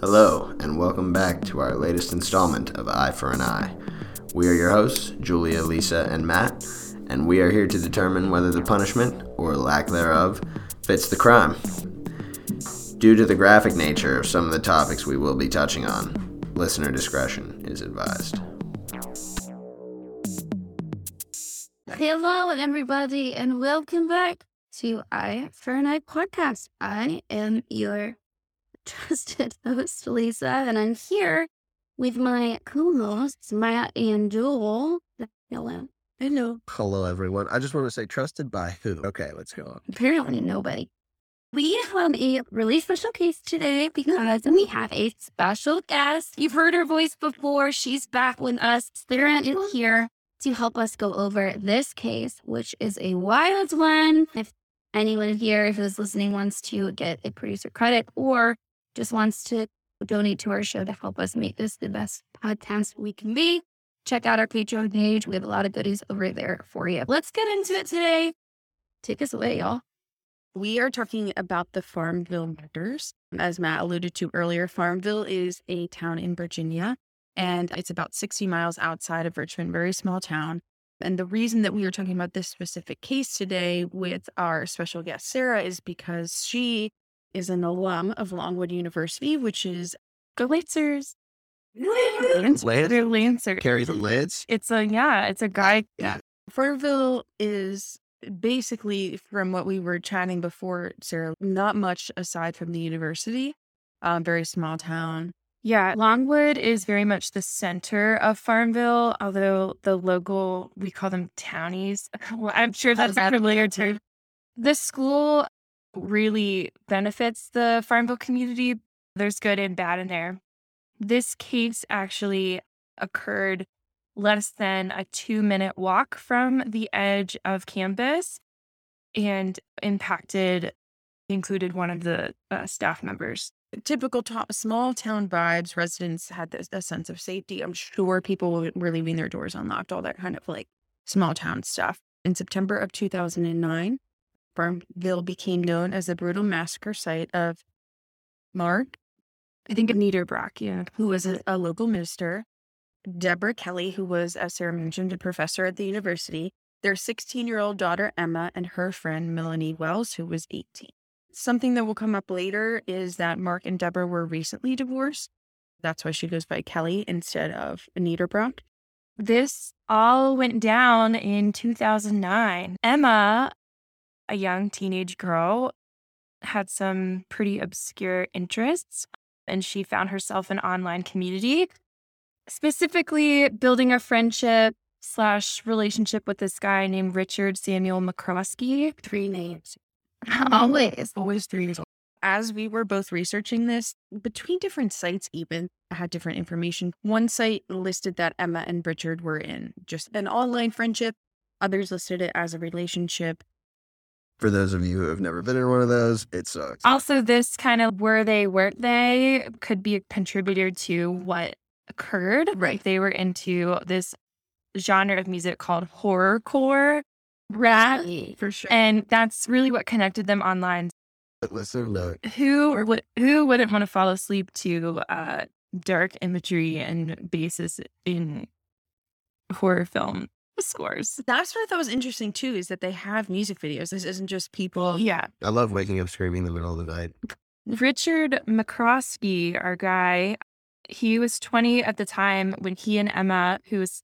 Hello, and welcome back to our latest installment of Eye for an Eye. We are your hosts, Julia, Lisa, and Matt, and we are here to determine whether the punishment, or lack thereof, fits the crime. Due to the graphic nature of some of the topics we will be touching on, listener discretion is advised. Hello, everybody, and welcome back to Eye for an Eye podcast. I am your trusted host, Lisa, and I'm here with my co-hosts, Matt and Joel. Hello. Hello. Hello, everyone. I just want to say, trusted by who? Okay, let's go on. Apparently, nobody. We have a really special case today because we have a special guest. You've heard her voice before. She's back with us. Sarah is here to help us go over this case, which is a wild one. If anyone here who's listening wants to get a producer credit or just wants to donate to our show to help us make this the best podcast we can be, check out our Patreon page. We have a lot of goodies over there for you. Let's get into it today. Take us away, y'all. We are talking about the Farmville murders. As Matt alluded to earlier, Farmville is a town in Virginia and it's about 60 miles outside of Richmond, very small town. And the reason that we are talking about this specific case today with our special guest, Sarah, is because she is an alum of Longwood University, which is go Lancers. Lance? They're Lancers. Carry the lids. It's a, yeah, it's a guy. Yeah. Farmville is basically, from what we were chatting before, Sarah, not much aside from the university. Um, very small town. Yeah, Longwood is very much the center of Farmville, although the local, we call them townies. Well, I'm sure that's a familiar term. The school really benefits the farm Farmville community. There's good and bad in there. This case actually occurred less than a two minute walk from the edge of campus and impacted, included one of the uh, staff members typical to- small town vibes. Residents had this a sense of safety. I'm sure people were leaving their doors unlocked, all that kind of like small town stuff. In September of 2009, Farmville became known as the brutal massacre site of Mark, I think of Niederbrock, yeah, who was a, a local minister, Deborah Kelly, who was, as Sarah mentioned, a professor at the university, their 16 year old daughter Emma, and her friend Melanie Wells, who was 18. Something that will come up later is that Mark and Deborah were recently divorced. That's why she goes by Kelly instead of Niederbrock. This all went down in 2009. Emma, a young teenage girl, had some pretty obscure interests, and she found herself an online community, specifically building a friendship slash relationship with this guy named Richard Samuel McCroskey. Three names. Always. Always three years old. As we were both researching this, between different sites, even had different information. One site listed that Emma and Richard were in just an online friendship, others listed it as a relationship. For those of you who have never been in one of those, it sucks. Also, this kind of were they, weren't they could be a contributor to what occurred. Right. They were into this genre of music called horrorcore. Right. For sure. And that's really what connected them online. But listen, look. Who or what who wouldn't want to fall asleep to uh dark imagery and basis in horror film scores? That's what I thought was interesting too, is that they have music videos. This isn't just people. Oh, yeah. I love waking up screaming in the middle of the night. Richard McCroskey, our guy, he was 20 at the time when he and Emma, who was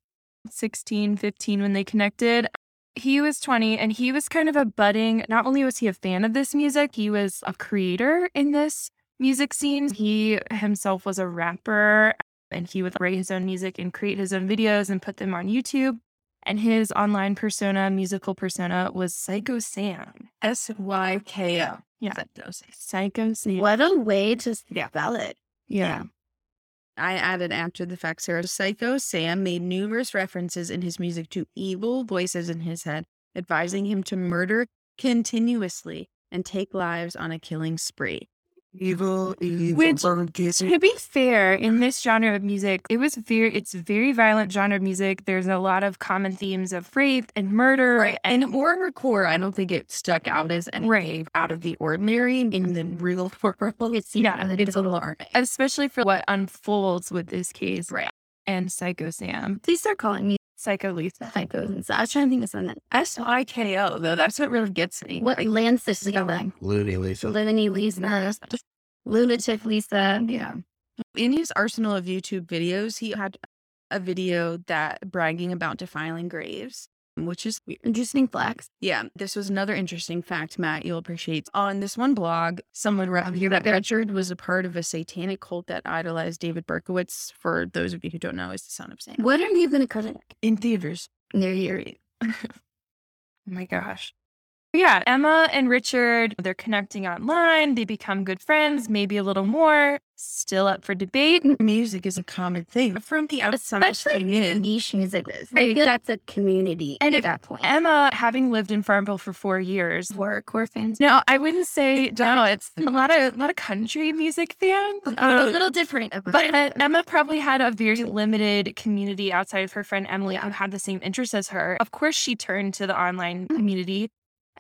16, 15 when they connected, he was 20 and he was kind of a budding, not only was he a fan of this music, he was a creator in this music scene. He himself was a rapper and he would write his own music and create his own videos and put them on YouTube. And his online persona, musical persona, was Psycho Sam. S Y K O. Yeah. Psycho Sam. What a way to spell it. Yeah. I added after the fact, Sarah Psycho Sam made numerous references in his music to evil voices in his head, advising him to murder continuously and take lives on a killing spree. Evil, evil. Which- To be fair, in this genre of music, it was very it's very violent genre of music. There's a lot of common themes of rape and murder Right. and And horrorcore, I don't think it stuck out as anything Right. out of the ordinary in the real world. It's Yeah. yeah, it's a little alarming. especially for what unfolds with this case Right. and Psycho Sam. Please start calling me Psycho Lisa. psychos and stuff. I was trying to think of something. S I K O though, that's what really gets me. What lands this together? Looney Lisa. Living Lisa, lunatic Lisa. Yeah. In his arsenal of YouTube videos, he had a video that bragging about defiling graves, which is weird. Interesting flex. Yeah, this was another interesting fact, Matt, you'll appreciate. On this one blog, someone wrote here that Richard was a part of a satanic cult that idolized David Berkowitz. For those of you who don't know, is the son of Sam. What are you going to cut it? In theaters. There you Oh my gosh. Yeah, Emma and Richard, they're connecting online. They become good friends, maybe a little more. Still up for debate. Music is a common thing. From the outside, Especially in. niche music is. I feel that's a community And at that point. Emma, having lived in Farmville for four years, For core fans. no, I wouldn't say no. It's a lot of a lot of country music fans. a Uh, little different. But uh, Emma probably had a very limited community outside of her friend Emily who had the same interests as her. Of course, she turned to the online community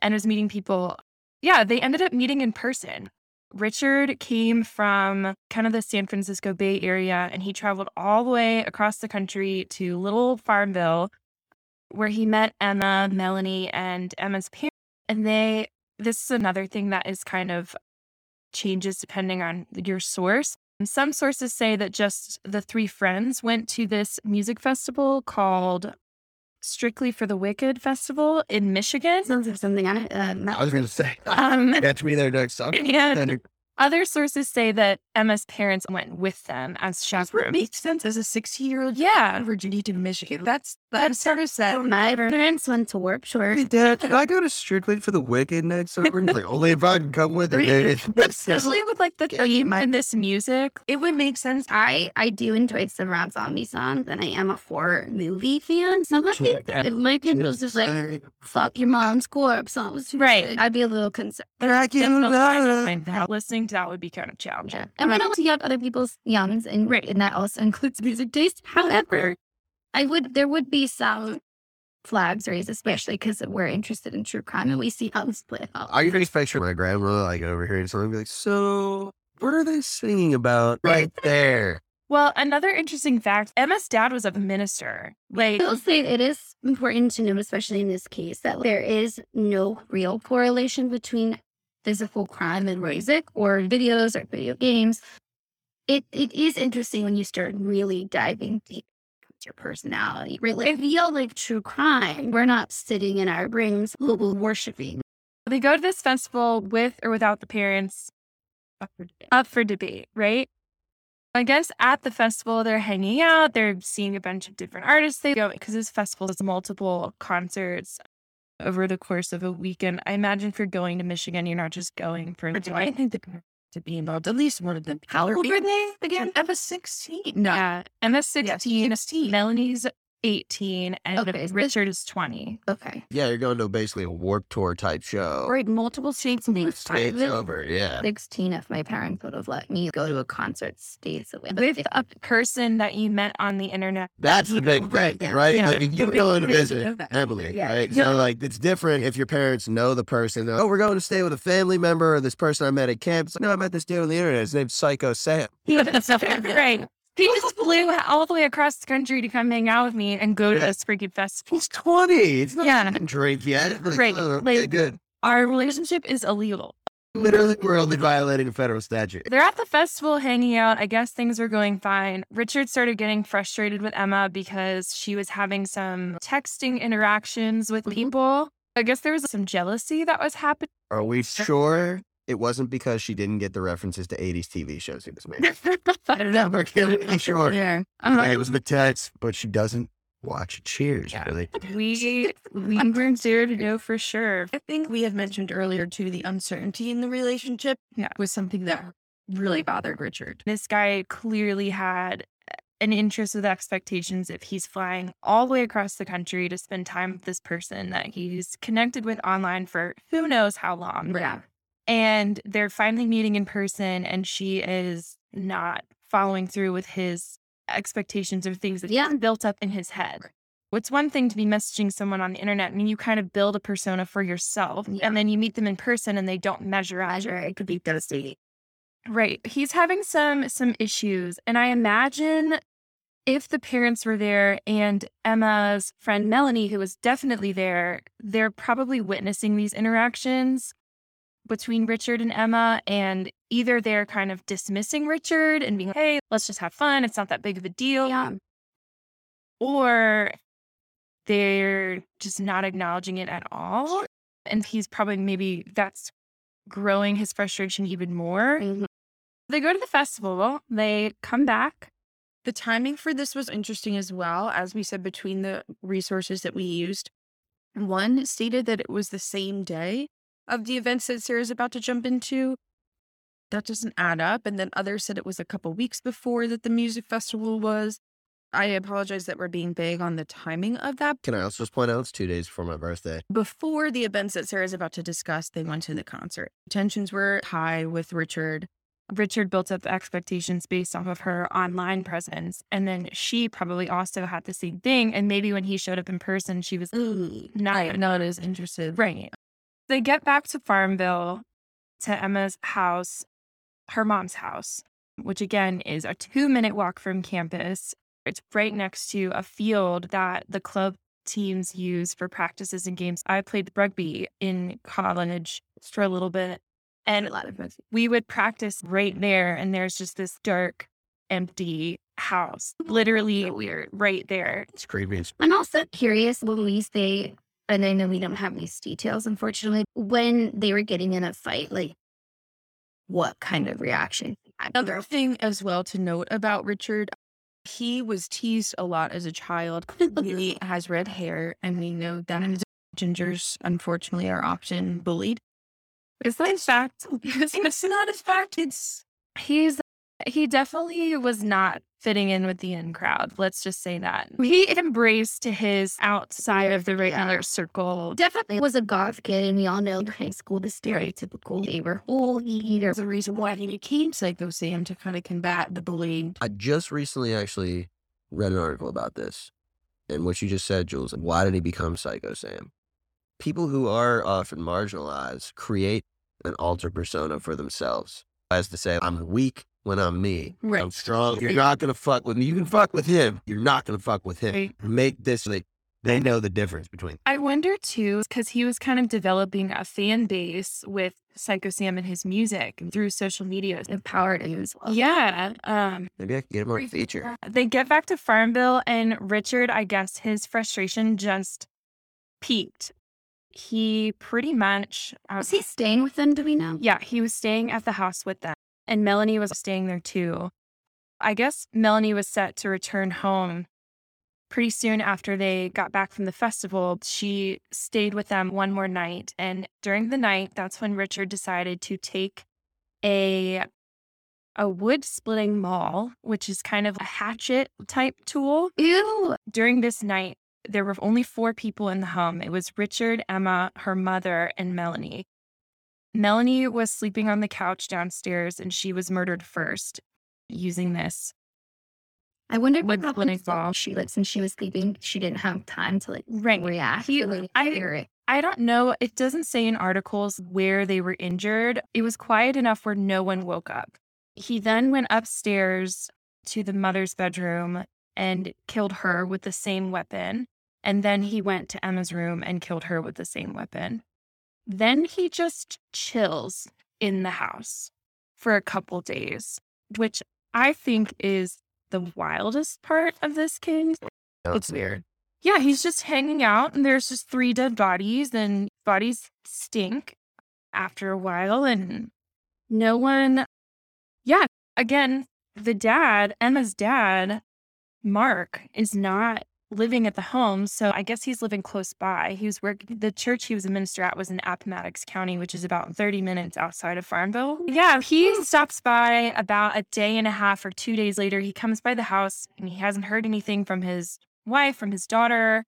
and was meeting people. Yeah, they ended up meeting in person. Richard came from kind of the San Francisco Bay Area and he traveled all the way across the country to Little Farmville where he met Emma, Melanie, and Emma's parents. And they, this is another thing that is kind of changes depending on your source. And Some sources say that just the three friends went to this music festival called Strictly for the Wicked Festival in Michigan. Sounds like something I, uh, Mel- I was going to say, Um, catch me there next summer. and other sources say that Emma's parents went with them as It chaperones. makes sense as a 60 year old Yeah. Virginia to Michigan. That's that's sort of sad. my parents went to work short. Hey, Dad, can I go to Strictly for the Wicked next summer? Like, only if I can come with it. Especially with like the theme and this music. It would make sense. I I do enjoy some Rob Zombie songs, and I am a horror movie fan. So I think if my kid was just like "fuck your mom's corpse," I was Right. I'd be a little concerned. Find that. Listening to that would be kind of challenging. And I don't see out other people's youngs, and Right. and that also includes music taste. However, I would there would be some flags raised, especially because we're interested in true crime, and we see how this plays out. I can picture my grandma like overhearing something and be like, so what are they singing about right there? Well, another interesting fact Emma's dad was a minister. Like, I'll say it is important to note, especially in this case, that there is no real correlation between physical crime and music or videos or video games. It it is interesting when you start really diving deep into your personality. Really, I feel like true crime. We're not sitting in our rings worshiping. they go to this festival with or without the parents up for debate, right? I guess at the festival, they're hanging out, they're seeing a bunch of different artists. They go because this festival has multiple concerts over the course of a weekend. I imagine if you're going to Michigan, you're not just going for. Do I think that to be involved, at least one of them. How old were they again? Emma 16. No. Yeah. And that's Yeah, 16, 16. Melanie's 18, and Okay. Richard is 20. Okay, Yeah, you're going to basically a warp tour type show. right. Multiple states and It's over, yeah. Sixteen, if my parents would have let me go to a concert, states away. With a person that you met on the internet. That's the big thing, Yeah. right? Yeah. Like, you go to Crazy to visit know that. Emily, Yeah. right? Yeah. So, like, it's different if your parents know the person. Oh, we're going to stay with a family member or this person I met at camp. It's like, no, I met this dude on the internet. His name's Psycho Sam. right. He just flew all the way across the country to come hang out with me and go to this freaking festival. He's 20. It's not Yeah. drink yet. Like, Right. oh, okay, Like- good. Our relationship is illegal. Literally, we're only violating a federal statute. They're at the festival hanging out. I guess things were going fine. Richard started getting frustrated with Emma because she was having some texting interactions with mm-hmm. people. I guess there was some jealousy that was happening. Are we sure it wasn't because she didn't get the references to 80s TV shows he was making? I don't know. We're pretty sure. Yeah. It was the text, but she doesn't watch Cheers, Yeah. really. We we weren't there to know for sure. I think we had mentioned earlier too the uncertainty in the relationship Yeah. was something that really bothered Richard. This guy clearly had an interest with expectations if he's flying all the way across the country to spend time with this person that he's connected with online for who knows how long. Yeah. And they're finally meeting in person, and she is not following through with his expectations or things that Yeah. he's built up in his head. What's one thing to be messaging someone on the internet and you kind of build a persona for yourself, Yeah. and then you meet them in person and they don't measure up. Measure, it could be devastating. Right. He's having some some issues. And I imagine if the parents were there and Emma's friend Melanie, who was definitely there, they're probably witnessing these interactions between Richard and Emma. And either they're kind of dismissing Richard and being, hey, let's just have fun. It's not that big of a deal. Yeah. Or they're just not acknowledging it at all. And he's probably maybe that's growing his frustration even more. Mhm. They go to the festival, they come back. The timing for this was interesting as well, as we said, between the resources that we used. One stated that it was the same day of the events that Sarah's about to jump into. That doesn't add up. And then others said it was a couple weeks before that the music festival was. I apologize that we're being vague on the timing of that. Can I also just point out it's two days before my birthday? Before the events that Sarah's about to discuss, they went to the concert. Tensions were high with Richard. Richard built up expectations based off of her online presence. And then she probably also had the same thing. And maybe when he showed up in person, she was Ooh. not not as interested. right. They get back to Farmville to Emma's house, her mom's house, which again is a two minute walk from campus. It's right next to a field that the club teams use for practices and games. I played rugby in college for a little bit. And a lot of us. we would practice right there and there's just this dark empty house literally weird. right there It's creepy. I'm also curious when we say, and I know we don't have these details, unfortunately, when they were getting in a fight, like what kind of reaction? Another thing as well to note about Richard, he was teased a lot as a child. He has red hair, and we know that gingers, unfortunately, are often bullied. is that in fact It's not a fact. It's he's he definitely was not fitting in with the in crowd let's just say that he embraced his outside of the regular circle Definitely was a goth kid, and we all know in high school the stereotypical they were holy. there's a reason why he became Psycho Sam to kind of combat the bullying. I just recently actually read an article about this. And what you just said, Jules, why did he become Psycho Sam? People who are often marginalized create an alter persona for themselves. As to say, I'm weak when I'm me. Right. I'm strong. You're not gonna fuck with me. You can fuck with him. You're not gonna fuck with him. Right. Make this like they know the difference between I wonder too, because he was kind of developing a fan base with Psycho Sam and his music through social media. Empowered him as well. Yeah. Um, maybe I can get him on a feature. they get back to Farmville, and Richard, I guess his frustration just peaked. He pretty much, uh, Was he staying with them? Do we know? yeah, he was staying at the house with them, and Melanie was staying there too. I guess Melanie was set to return home pretty soon after they got back from the festival. She stayed with them one more night, and during the night, that's when Richard decided to take a a wood splitting maul, which is kind of a hatchet type tool. Ew. During this night, there were only four people in the home. It was Richard, Emma, her mother, and Melanie. Melanie was sleeping on the couch downstairs and she was murdered first using this. I wonder what happened to. She like since she was sleeping, she didn't have time to like Right. react. Like, I- hear it. I don't know. It doesn't say in articles where they were injured. It was quiet enough where no one woke up. He then went upstairs to the mother's bedroom and killed her with the same weapon. And then he went to Emma's room and killed her with the same weapon. Then he just chills in the house for a couple days, which I think is the wildest part of this case. Oh, it's weird. Yeah, he's just hanging out, and there's just three dead bodies, and bodies stink after a while, and no one. Yeah, again, the dad, Emma's dad, Mark, is not living at the home, so I guess he's living close by. He was working. The church he was a minister at was in Appomattox County, which is about 30 minutes outside of Farmville. Yeah, he stops by about a day and a half or two days later. He comes by the house, and he hasn't heard anything from his wife, from his daughter.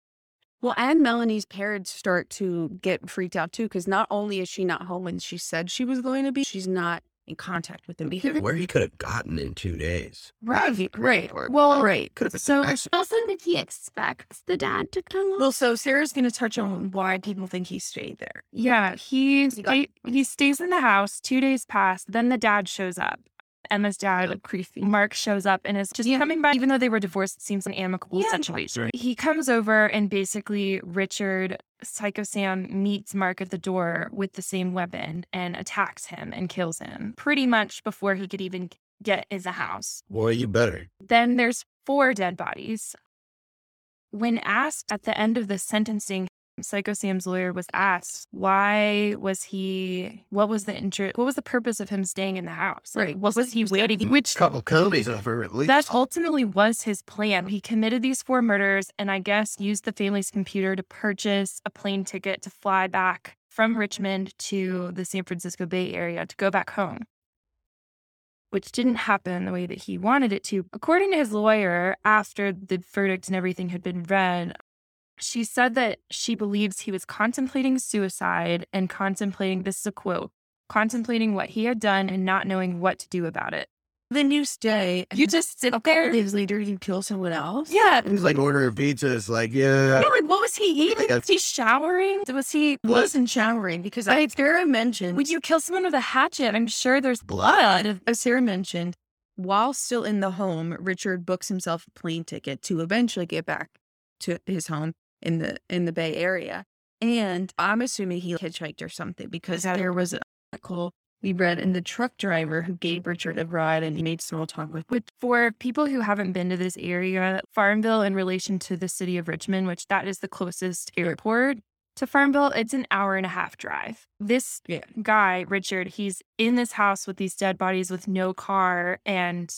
Well, and Melanie's parents start to get freaked out too, because not only is she not home when she said she was going to be, she's not in contact with them because Where he could have gotten in two days. right, right, well, right. Could have So- Also, did he expect the dad to come? Well, so Sarah's going to touch on why people think he stayed there. Yeah, he He got- he stays in the house. Two days pass. Then the dad shows up. Emma's dad, creepy. Mark, shows up and is just coming by. Even though they were divorced, it seems an amicable Yeah. situation. He comes over and basically Richard, Psycho Sam, meets Mark at the door with the same weapon and attacks him and kills him pretty much before he could even get in the house. Boy, you better. Then there's four dead bodies. When asked at the end of the sentencing, Psycho Sam's lawyer was asked why was he what was the interest what was the purpose of him staying in the house? Right. What was he waiting which couple counties over at least. that ultimately was his plan. He committed these four murders and I guess used the family's computer to purchase a plane ticket to fly back from Richmond to the San Francisco Bay Area to go back home, which didn't happen the way that he wanted it to. According to his lawyer, after the verdict and everything had been read, she said that she believes he was contemplating suicide and contemplating this is a quote contemplating what he had done and not knowing what to do about it. The news day, You just sit a there. couple days later, you kill someone else. Yeah. He's like ordering pizza. It's like, yeah. Yeah, like, what was he eating? Was he showering? Was he? wasn't showering because I, Sarah mentioned Would you kill someone with a hatchet? I'm sure there's blood. as Sarah mentioned, while still in the home, Richard books himself a plane ticket to eventually get back to his home in the in the Bay Area. And I'm assuming he hitchhiked or something because there was an article we read in the truck driver who gave Richard a ride and he made small talk with. Which, for people who haven't been to this area, Farmville, in relation to the city of Richmond, which that is the closest airport to Farmville, it's an hour and a half drive. This Yeah. guy, Richard, he's in this house with these dead bodies with no car. And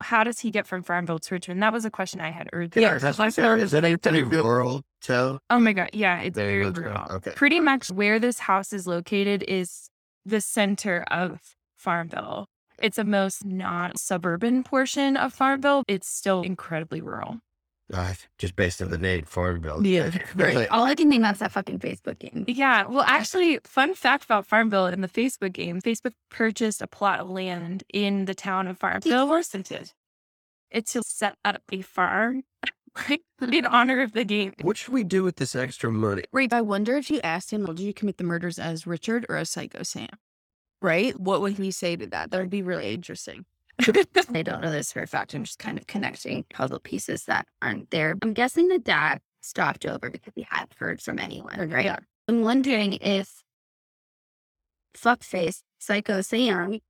how does he get from Farmville to Richmond? That was a question I had earlier. Yeah, that's like there is any any rural tell. Oh my god, yeah, it's There very you rural. Okay. Pretty much where this house is located is the center of Farmville. It's the most not suburban portion of Farmville. It's still incredibly rural. Uh, just based on the name Farmville. Yeah, Right. All I can think that's that fucking Facebook game. Yeah, well, actually, fun fact about Farmville in the Facebook game: Facebook purchased a plot of land in the town of Farmville. Of course it did. It's to set up a farm, right, in honor of the game. What should we do with this extra money? Right. I wonder if you asked him, well, did you commit the murders as Richard or as Psycho Sam? Right? What would he say to that? That would be really interesting. I don't know this for a fact. I'm just kind of connecting puzzle pieces that aren't there. I'm guessing the dad stopped over because he hadn't heard from anyone, right? Yeah. I'm wondering if fuckface Psycho Sam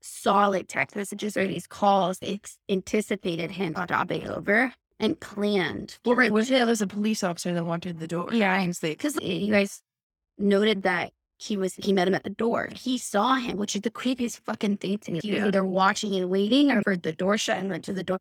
saw like text messages or these calls, ex- anticipated him stopping over and planned. Well, right. Was there was a police officer that wanted the door? Yeah, because you guys noted that he was he met him at the door. He saw him, which is the creepiest fucking thing to me. He was either watching and waiting or heard the door shut and went to the door.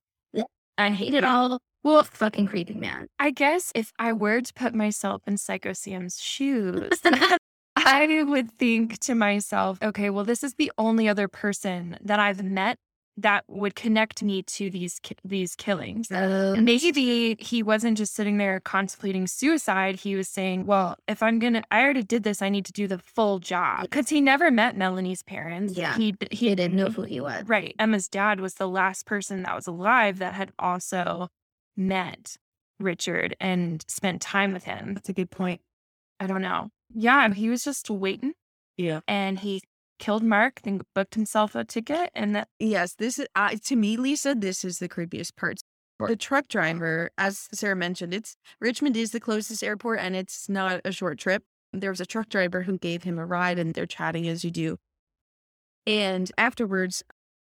I hate it all. Well, Fucking creepy man. I guess if I were to put myself in Psycho Sam's shoes, I would think to myself, okay, well, this is the only other person that I've met that would connect me to these these killings. Oh. So Maybe he wasn't just sitting there contemplating suicide. He was saying, well, if I'm going to, I already did this. I need to do the full job. Because he never met Melanie's parents. Yeah. He, he didn't know who he was. Right. Emma's dad was the last person that was alive that had also met Richard and spent time with him. That's a good point. I don't know. Yeah, he was just waiting Yeah. and he killed Mark, then booked himself a ticket. And that, Yes, this is uh, to me, Lisa. This is the creepiest part. The truck driver, as Sarah mentioned, it's Richmond is the closest airport, and it's not a short trip. There was a truck driver who gave him a ride, and they're chatting as you do. And afterwards,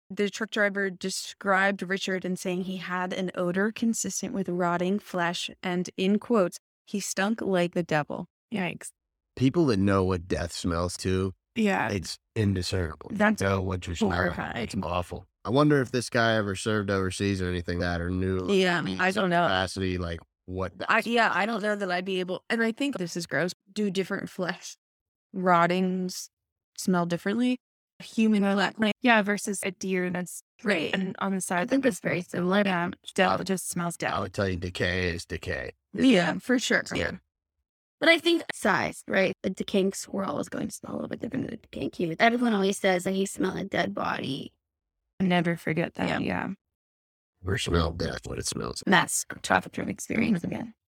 the truck driver described Richard and saying he had an odor consistent with rotting flesh, and in quotes, he stunk like the devil. yikes. People that know what death smells to, Yeah. it's indiscernible. You That's know what you're smelling. horrifying. It's awful. I wonder if this guy ever served overseas or anything like that or knew Yeah, I don't know. capacity, like what I, yeah, I don't know that I'd be able, and I think this is gross. Do different flesh rottings smell differently? Human or flesh, Yeah, versus a deer that's right? and on the side. I think it's very similar. Yeah, death just smells dead. I would tell you decay is decay. Yeah, for sure. Yeah. But I think size, right? A decaying squirrel is going to smell a little bit different than a decaying human. Everyone always says that he smelled a dead body. Never forget that. Yeah. Yeah. Or smell death, what it smells. And that's a traffic jam experience again.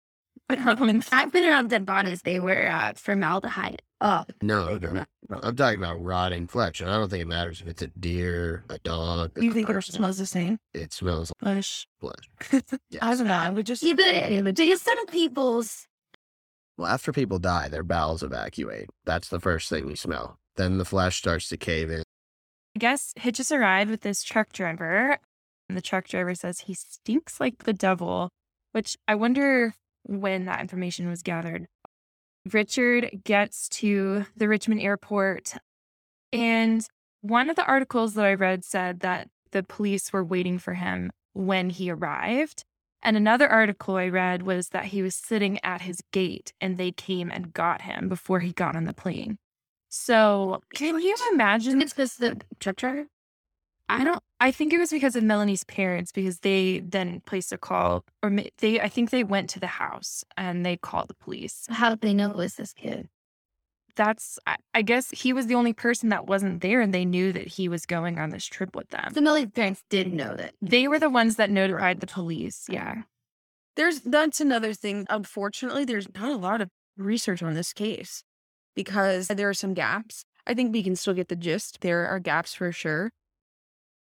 But um, I've been around dead bodies. They were uh, formaldehyde. Oh, No, no, I'm talking about rotting flesh. and I don't think it matters if it's a deer, a dog. a You think it person. smells the same? It smells Flesh. like flesh. I don't know. I would just. yeah, but because some people's Well, after people die, their bowels evacuate. That's the first thing we smell. Then the flesh starts to cave in. I guess hitches a ride with this truck driver. And the truck driver says he stinks like the devil, which I wonder when that information was gathered. Richard gets to the Richmond airport, and one of the articles that I read said that the police were waiting for him when he arrived. And another article I read was that he was sitting at his gate and they came and got him before he got on the plane. So, can you imagine it's because the truck driver. I don't. I think it was because of Melanie's parents because they then placed a call, or they. I think they went to the house and they called the police. How did they know it was this kid? That's. I, I guess he was the only person that wasn't there, and they knew that he was going on this trip with them. The Millie's parents did know that. They were the ones that notified the police. Yeah. There's that's another thing. Unfortunately, there's not a lot of research on this case because there are some gaps. I think we can still get the gist. There are gaps for sure.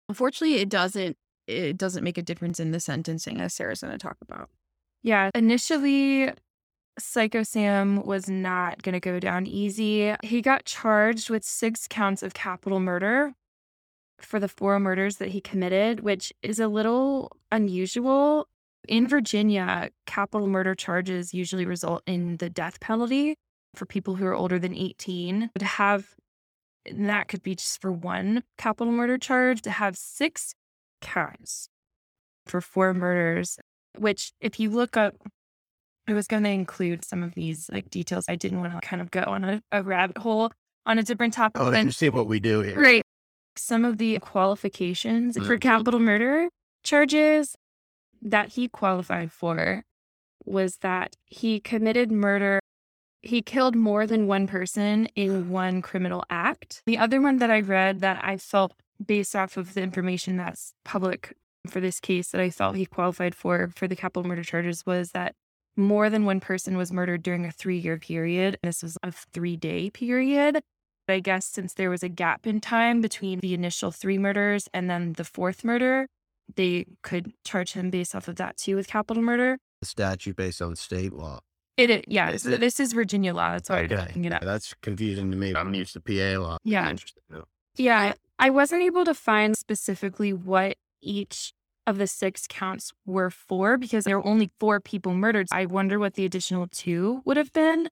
Unfortunately, it doesn't it doesn't make a difference in the sentencing as Sarah's going to talk about. Yeah. Initially, Psycho Sam was not going to go down easy. He got charged with six counts of capital murder for the four murders that he committed, which is a little unusual. In Virginia, capital murder charges usually result in the death penalty for people who are older than 18. To have, that could be just for one capital murder charge, to have six counts for four murders, which, if you look up, I was going to include some of these like details. I didn't want to kind of go on a, a rabbit hole on a different topic. Oh, you see what we do here. Right. Some of the qualifications for Mm. capital murder charges that he qualified for was that he committed murder. He killed more than one person in one criminal act. The other one that I read that I felt, based off of the information that's public for this case, that I felt he qualified for for the capital murder charges was that more than one person was murdered during a three year period. This was a three day period. I guess since there was a gap in time between the initial three murders and then the fourth murder, they could charge him based off of that too with capital murder. The statute based on state law. It, is- yeah, Is so it? this is Virginia law. That's why I'm looking it up. That's confusing to me. I'm used to PA law. Yeah. Interesting. Yeah, I wasn't able to find specifically what each of the six counts were for because there were only four people murdered. I wonder what the additional two would have been.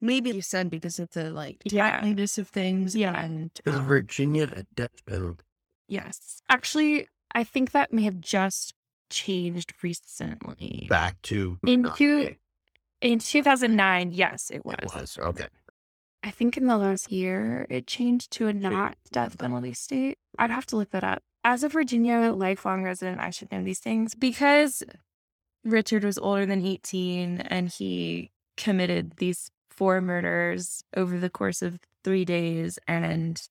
Maybe you said because of the like Yeah. of things. Yeah. and Is um, Virginia a death penalty? Yes. Actually, I think that may have just changed recently. Back to Into in 2009, yes, it was. It was okay. I think in the last year it changed to a not death penalty state. I'd have to look that up. As a Virginia lifelong resident, I should know these things because Richard was older than 18 and he committed these four murders over the course of three days and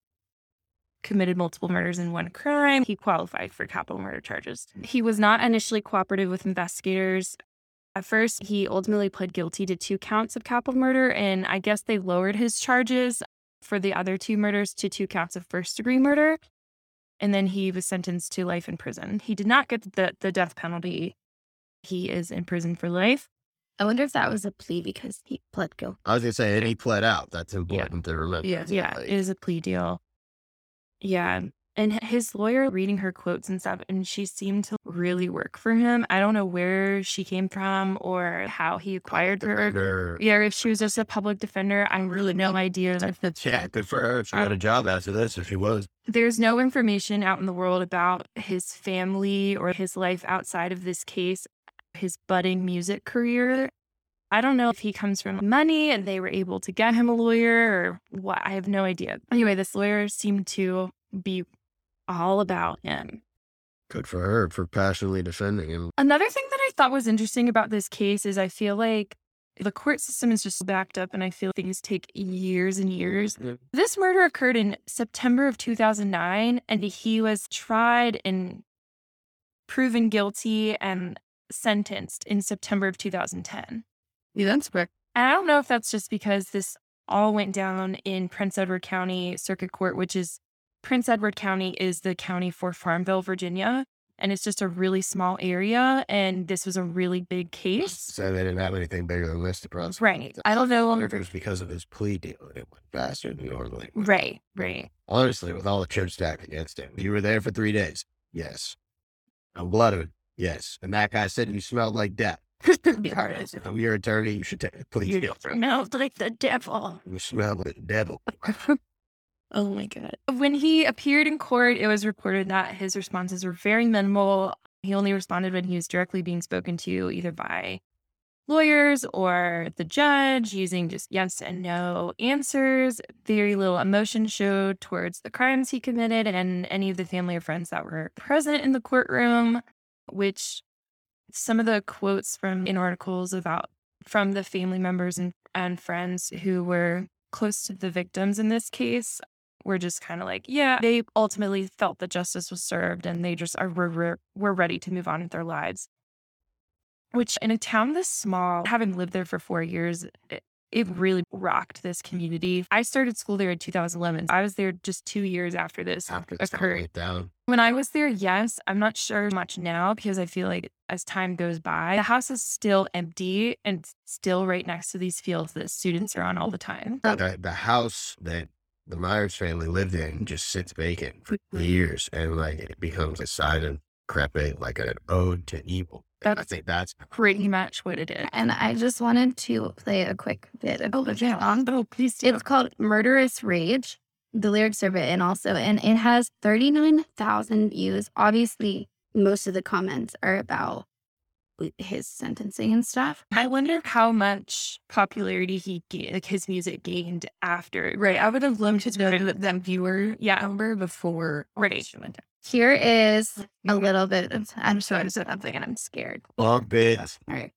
committed multiple murders in one crime. He qualified for capital murder charges. He was not initially cooperative with investigators. At first, he ultimately pled guilty to two counts of capital murder, and I guess they lowered his charges for the other two murders to two counts of first degree murder. And then he was sentenced to life in prison. He did not get the, the death penalty. He is in prison for life. I wonder if that was a plea because he pled guilty. I was gonna say and he pled out. That's important to remember. Yeah. Yeah, Like, it is a plea deal. Yeah. And his lawyer reading her quotes and stuff, and she seemed to really work for him. I don't know where she came from or how he acquired her. Yeah, if she was just a public defender, I really no idea. Yeah, good for her. She uh, got a job after this if she was. There's no information out in the world about his family or his life outside of this case, his budding music career. I don't know if he comes from money and they were able to get him a lawyer or what. I have no idea. Anyway, this lawyer seemed to be all about him. Good for her for passionately defending him. Another thing that I thought was interesting about this case is I feel like the court system is just backed up and I feel things take years and years. Yeah. This murder occurred in September of 2009 and he was tried and proven guilty and sentenced in September of 2010. Yeah, that's quick. And I don't know if that's just because this all went down in Prince Edward County Circuit Court, which is Prince Edward County is the county for Farmville, Virginia. And it's just a really small area. And this was a really big case. So they didn't have anything bigger than this to prosecute. Right. I don't know. wonder if it was because of his plea deal. It went faster than normally. Right, right. Honestly, with all the chips stacked against him, you were there for three days. Yes. I'm blooded. Yes. And that guy said you smelled like death. I'm your attorney. You should take a plea deal. Smelled like the devil. You smell like the devil. Oh my god. When he appeared in court, it was reported that his responses were very minimal. He only responded when he was directly being spoken to, either by lawyers or the judge, using just yes and no answers. Very little emotion showed towards the crimes he committed and any of the family or friends that were present in the courtroom, which some of the quotes from in articles about from the family members and, and friends who were close to the victims in this case were just kind of like, yeah, they ultimately felt that justice was served and they just are were, were, ready to move on with their lives. Which in a town this small, having lived there for four years, it, it really rocked this community. I started school there in 2011. I was there just two years after this After occurred. down. When I was there, yes, I'm not sure much now because I feel like as time goes by, the house is still empty and still right next to these fields that students are on all the time. The, the house that the Myers family lived in just sits vacant for mm-hmm. years and like it becomes a sign of crepe, like an ode to evil. And I That's- think that's Pretty much what it is. And I just wanted to play a quick bit of oh, the song. Oh, please do. It's called Murderous Rage. The lyrics are written also, and it has 39,000 views. Obviously, most of the comments are about his sentencing and stuff. I wonder how much popularity he gained, like his music gained after. Right. I would have loved to know that that viewer Yeah. number before all Right. this shit went down. Here is a little bit. Of, I'm sorry, I said something and I'm scared. long bit. All right.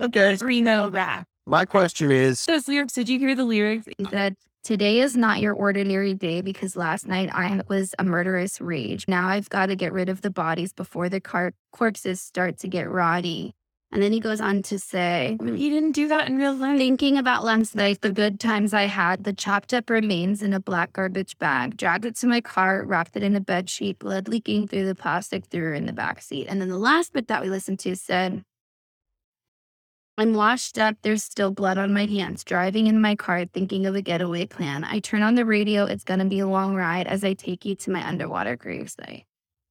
Okay. Reno rap. My question is, Those lyrics, did you hear the lyrics? He said, Today is not your ordinary day because last night I was a murderous rage. Now I've got to get rid of the bodies before the car- corpses start to get rotty. And then he goes on to say, He didn't do that in real life. Thinking about last night, the good times I had, the chopped up remains in a black garbage bag, dragged it to my car, wrapped it in a bed sheet, blood leaking through the plastic, threw her in the back seat. And then the last bit that we listened to said, I'm washed up. There's still blood on my hands. Driving in my car, thinking of a getaway plan. I turn on the radio. It's going to be a long ride as I take you to my underwater gravesite.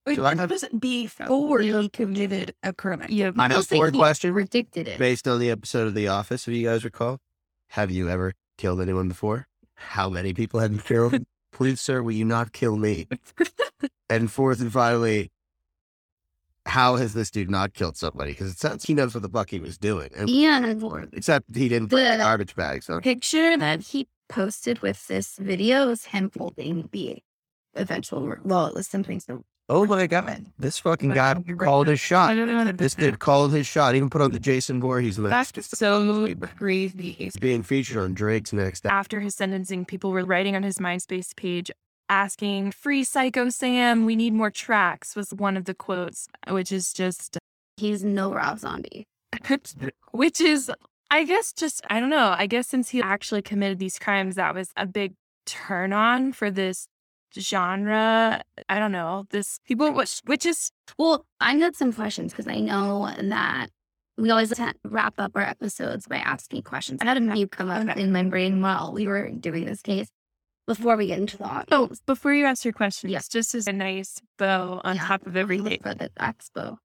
Wait, So I- that wasn't before he committed a crime. Yeah. I know don't think forward he question Predicted it. based on the episode of The Office, if you guys recall. Have you ever killed anyone before? How many people have you killed? Please, sir, will you not kill me? and fourth and finally, how has this dude not killed somebody? Because it sounds he knows what the fuck he was doing. And, And except he didn't put The- garbage bags. So picture that he posted with this video is him holding the eventual, well, it was something so Oh my god, this fucking guy called his shot. I don't know. This dude called his shot. Even put on the Jason Voorhees list. That's so crazy. Being featured on Drake's next. After his sentencing, people were writing on his MySpace page asking, Free Psycho Sam, we need more tracks, was one of the quotes, which is just, he's no Rob Zombie. which is, I guess, just, I don't know. I guess since he actually committed these crimes, that was a big turn on for this genre. I don't know. This people, which, which is, Well, I had some questions because I know that we always wrap up our episodes by asking questions. I had a few come up in my brain while we were doing this case before we get into the oh, before you ask your question, Yeah. it's just as a nice bow on Yeah. top of everything. for the expo.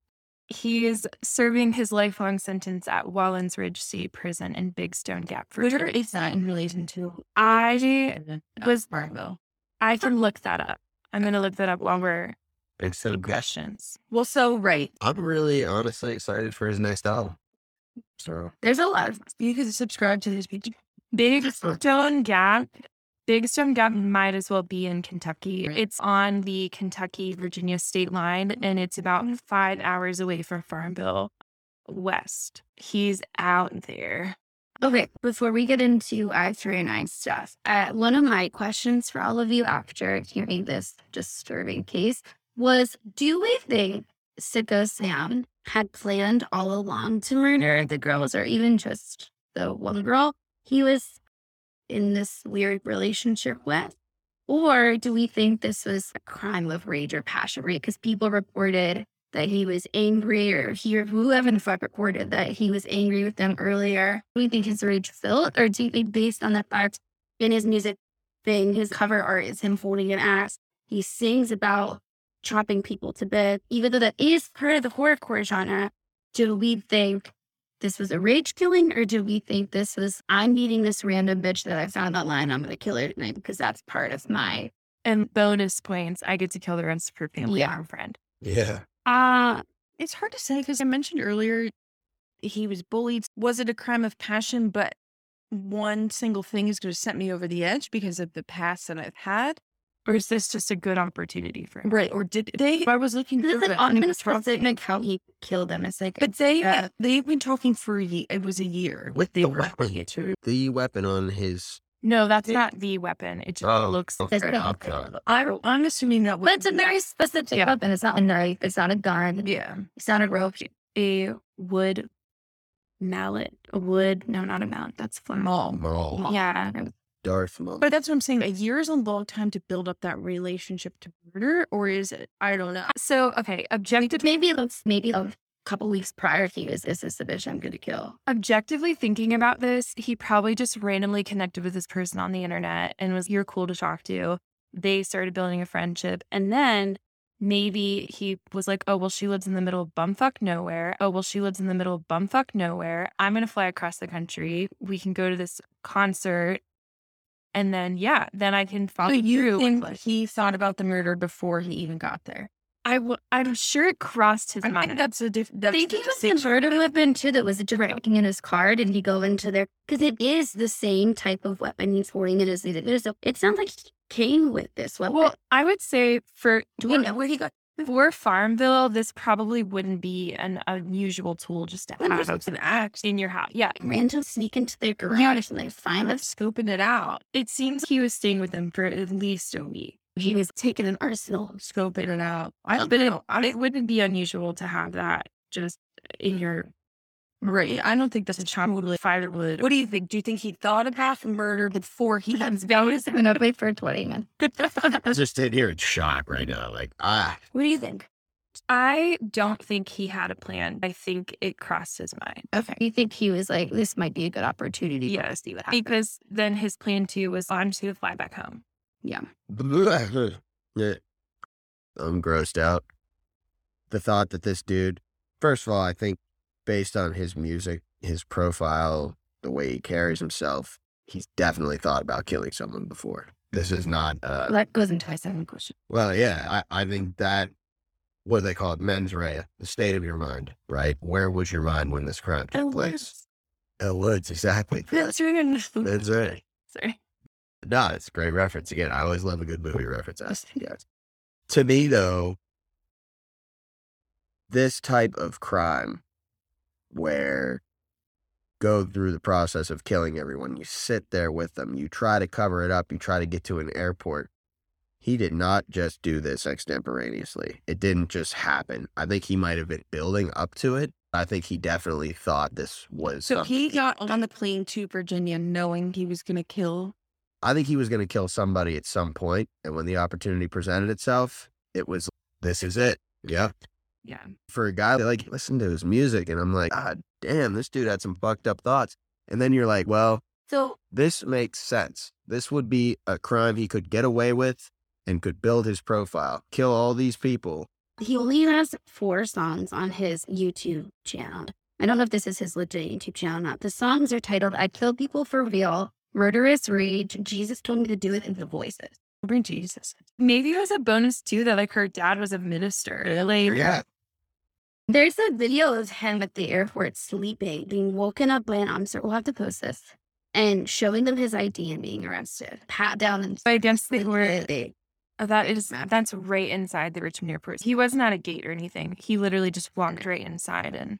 He is serving his lifelong sentence at Wallens Ridge State Prison in Big Stone Gap, Where Virginia. is that in relation to I was Farmville? I can look that up. I'm gonna look that up while we're Instead in of questions. Well, so right. I'm really honestly excited for his next album. So There's a lot of You could subscribe to his page. Big Stone Gap. Big Stone Gap might as well be in Kentucky. It's on the Kentucky Virginia state line and it's about five hours away from Farmville West. He's out there. Okay, before we get into I three and I stuff, uh, one of my questions for all of you after hearing this disturbing case was: Do we think Sicko Sam had planned all along to murder the girls, or even just the one girl he was in this weird relationship with? Or do we think this was a crime of rage or passion, right? Because people reported that he was angry or he or whoever the fuck reported that he was angry with them earlier. Do we think his rage filled or do you think based on the fact in his music thing, his cover art is him holding an axe. He sings about chopping people to bits. even though that is part of the horrorcore genre. Do we think this was a rage killing or do we think this was I'm meeting this random bitch that I found online, I'm gonna kill her tonight because that's part of my And bonus points, I get to kill the rest of her family Yeah. and friend. yeah, uh It's hard to say because I mentioned earlier he was bullied. Was it a crime of passion? But one single thing is going to set me over the edge because of the past that I've had. Or is this just a good opportunity for him? Right. Or did they? I was looking this through is it, like on was roughly- specific how he killed them. It's like But they Yeah. they've been talking for a year. It was a year. with the were weapon too. The weapon on his. No, that's They- not the weapon. It just Oh, looks okay. It's not- okay. I, I'm assuming that. But it's a very specific Yeah. weapon. It's not a knife. It's not a gun. yeah. It's not a rope. a wood mallet. A wood, no, not a mallet. That's fun. Maul. Maul. Yeah. Darth Maul. But that's what I'm saying. A year is a long time to build up that relationship to murder, or is it? I don't know. Uh, so, okay, objective Maybe it's maybe a couple weeks prior he was this is the bitch I'm gonna kill. objectively thinking about this, he probably just randomly connected with this person on the internet and was, you're cool to talk to. They started building a friendship. And then maybe he was like, oh, well, she lives in the middle of bumfuck nowhere. Oh, well, she lives in the middle of bumfuck nowhere. I'm going to fly across the country. We can go to this concert. And then, yeah, then I can follow So you through. think with- he thought about the murder before he even got there? I w- I'm sure it crossed his I mind. think that's a different. I think he was the murder weapon too that was just looking in his car. Did he go into there because it is the same type of weapon he's holding it as it is. So it sounds like he came with this weapon. well, I would say for do we know where he got For Farmville, this probably wouldn't be an unusual tool just to have just an axe. in your house. Yeah. random sneak into their garage and they find us. scoping it out. It seems he was staying with them for at least a week. He was taking an arsenal. Scoping it out. I don't But it, know. It wouldn't be unusual to have that just in your right. I don't think that's a child would firewood. What do you think? Do you think he thought about the murder before he That's bonus. I'm gonna wait for 20 minutes. I just sit here in shock right now. Like, ah, What do you think? I don't think he had a plan. I think it crossed his mind. Okay. You think he was like, this might be a good opportunity for Yeah, to see what happens? Because then his plan too was I'm just gonna fly back home. Yeah. yeah. I'm grossed out. The thought that this dude, first of all, I think based on his music, his profile, the way he carries himself, he's definitely thought about killing someone before. This is not, uh, That goes into my second question. well, yeah, I, I think that, what do they call it? Mens rea, the state of your mind, right? Where was your mind when this crime took place? Elle Woods, exactly. That's right. Mens rea. Sorry. No, it's a great reference. Again, I always love a good movie reference. Guys. To me, though, this type of crime where go through the process of killing everyone, you sit there with them, you try to cover it up, you try to get to an airport. He did not just do this extemporaneously. It didn't just happen. I think he might have been building up to it. I think he definitely thought this was. So he got on the plane to Virginia knowing he was going to kill. I think he was going to kill somebody at some point, and when the opportunity presented itself, it was this is it. Yeah. Yeah. For a guy like listen to his music, and I'm like, God damn, this dude had some fucked up thoughts. And then you're like, well, So this makes sense. This would be a crime he could get away with and could build his profile, kill all these people. he only has four songs on his YouTube channel. I don't know if this is his legit YouTube channel or not. The songs are titled I Kill People for Real, Murderous Rage, Jesus Told Me to Do It, and The Voices. Bring Jesus. Maybe it was a bonus too that like her dad was a minister. Like Yeah. There's a video of him at the airport sleeping, being woken up by an officer. We'll have to post this. And showing them his ID and being arrested. Pat down and I guess they were they Uh, That is that's right inside the Richmond airport. He wasn't at a gate or anything. He literally just walked right inside and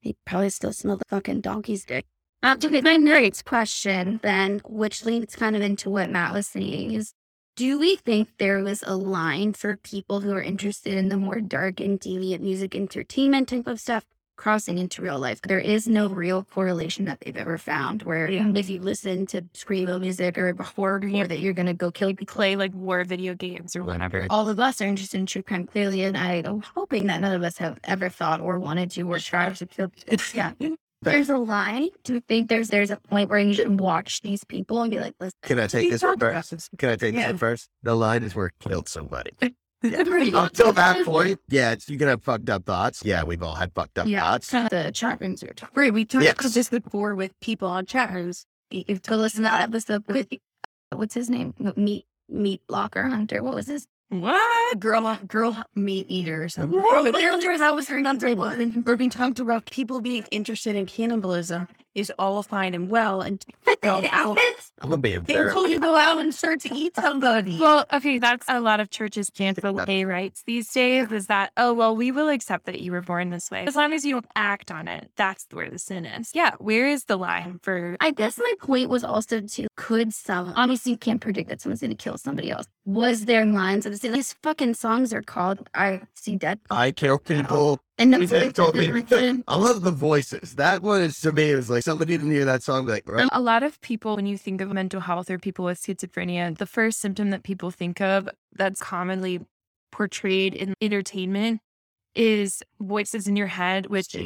He probably still smelled the fucking donkey's dick. Um, okay, my next question then, which leads kind of into what Matt was saying, is do we think there was a line for people who are interested in the more dark and deviant music entertainment type of stuff crossing into real life? There is no real correlation that they've ever found where if you listen to screamo music or horror or that you're going to go kill people. play like war video games or whatever. All of us are interested in true crime clearly, and I'm hoping that none of us have ever thought or wanted to or tried to kill. Yeah. There's a line. Do you think there's there's a point where you should watch these people and be like, listen, Can I take this one first? Can I take this first? The line is where it killed somebody. Yeah. Until that point, yeah, you can have fucked up thoughts. Yeah, we've all had fucked up Yeah, thoughts. the chat rooms are talking. Right. We talked Yes. about this before with people on chat rooms. If to listen to that episode with what's his name, meat meat locker hunter. What was his? Uh, what? Girl, girl meat eater or something. That was her number one. We're being talked about people being interested in cannibalism is all fine and well. And I'm gonna be They embarrassed. told you to go out and start to eat somebody. Well, okay, that's a lot of churches cancel gay rights these days. Is that oh well, we will accept that you were born this way as long as you don't act on it. That's where the sin is. Yeah, where is the line for? I guess my point was also to could some obviously you can't predict that someone's gonna kill somebody else. Was there lines of the sin? these fucking songs are called I see dead I kill people. And He said, told me. I love the voices. That was to me. It was like somebody didn't hear that song. Like, right? Um, a lot of people, when you think of mental health or people with schizophrenia, the first symptom that people think of that's commonly portrayed in entertainment is voices in your head, which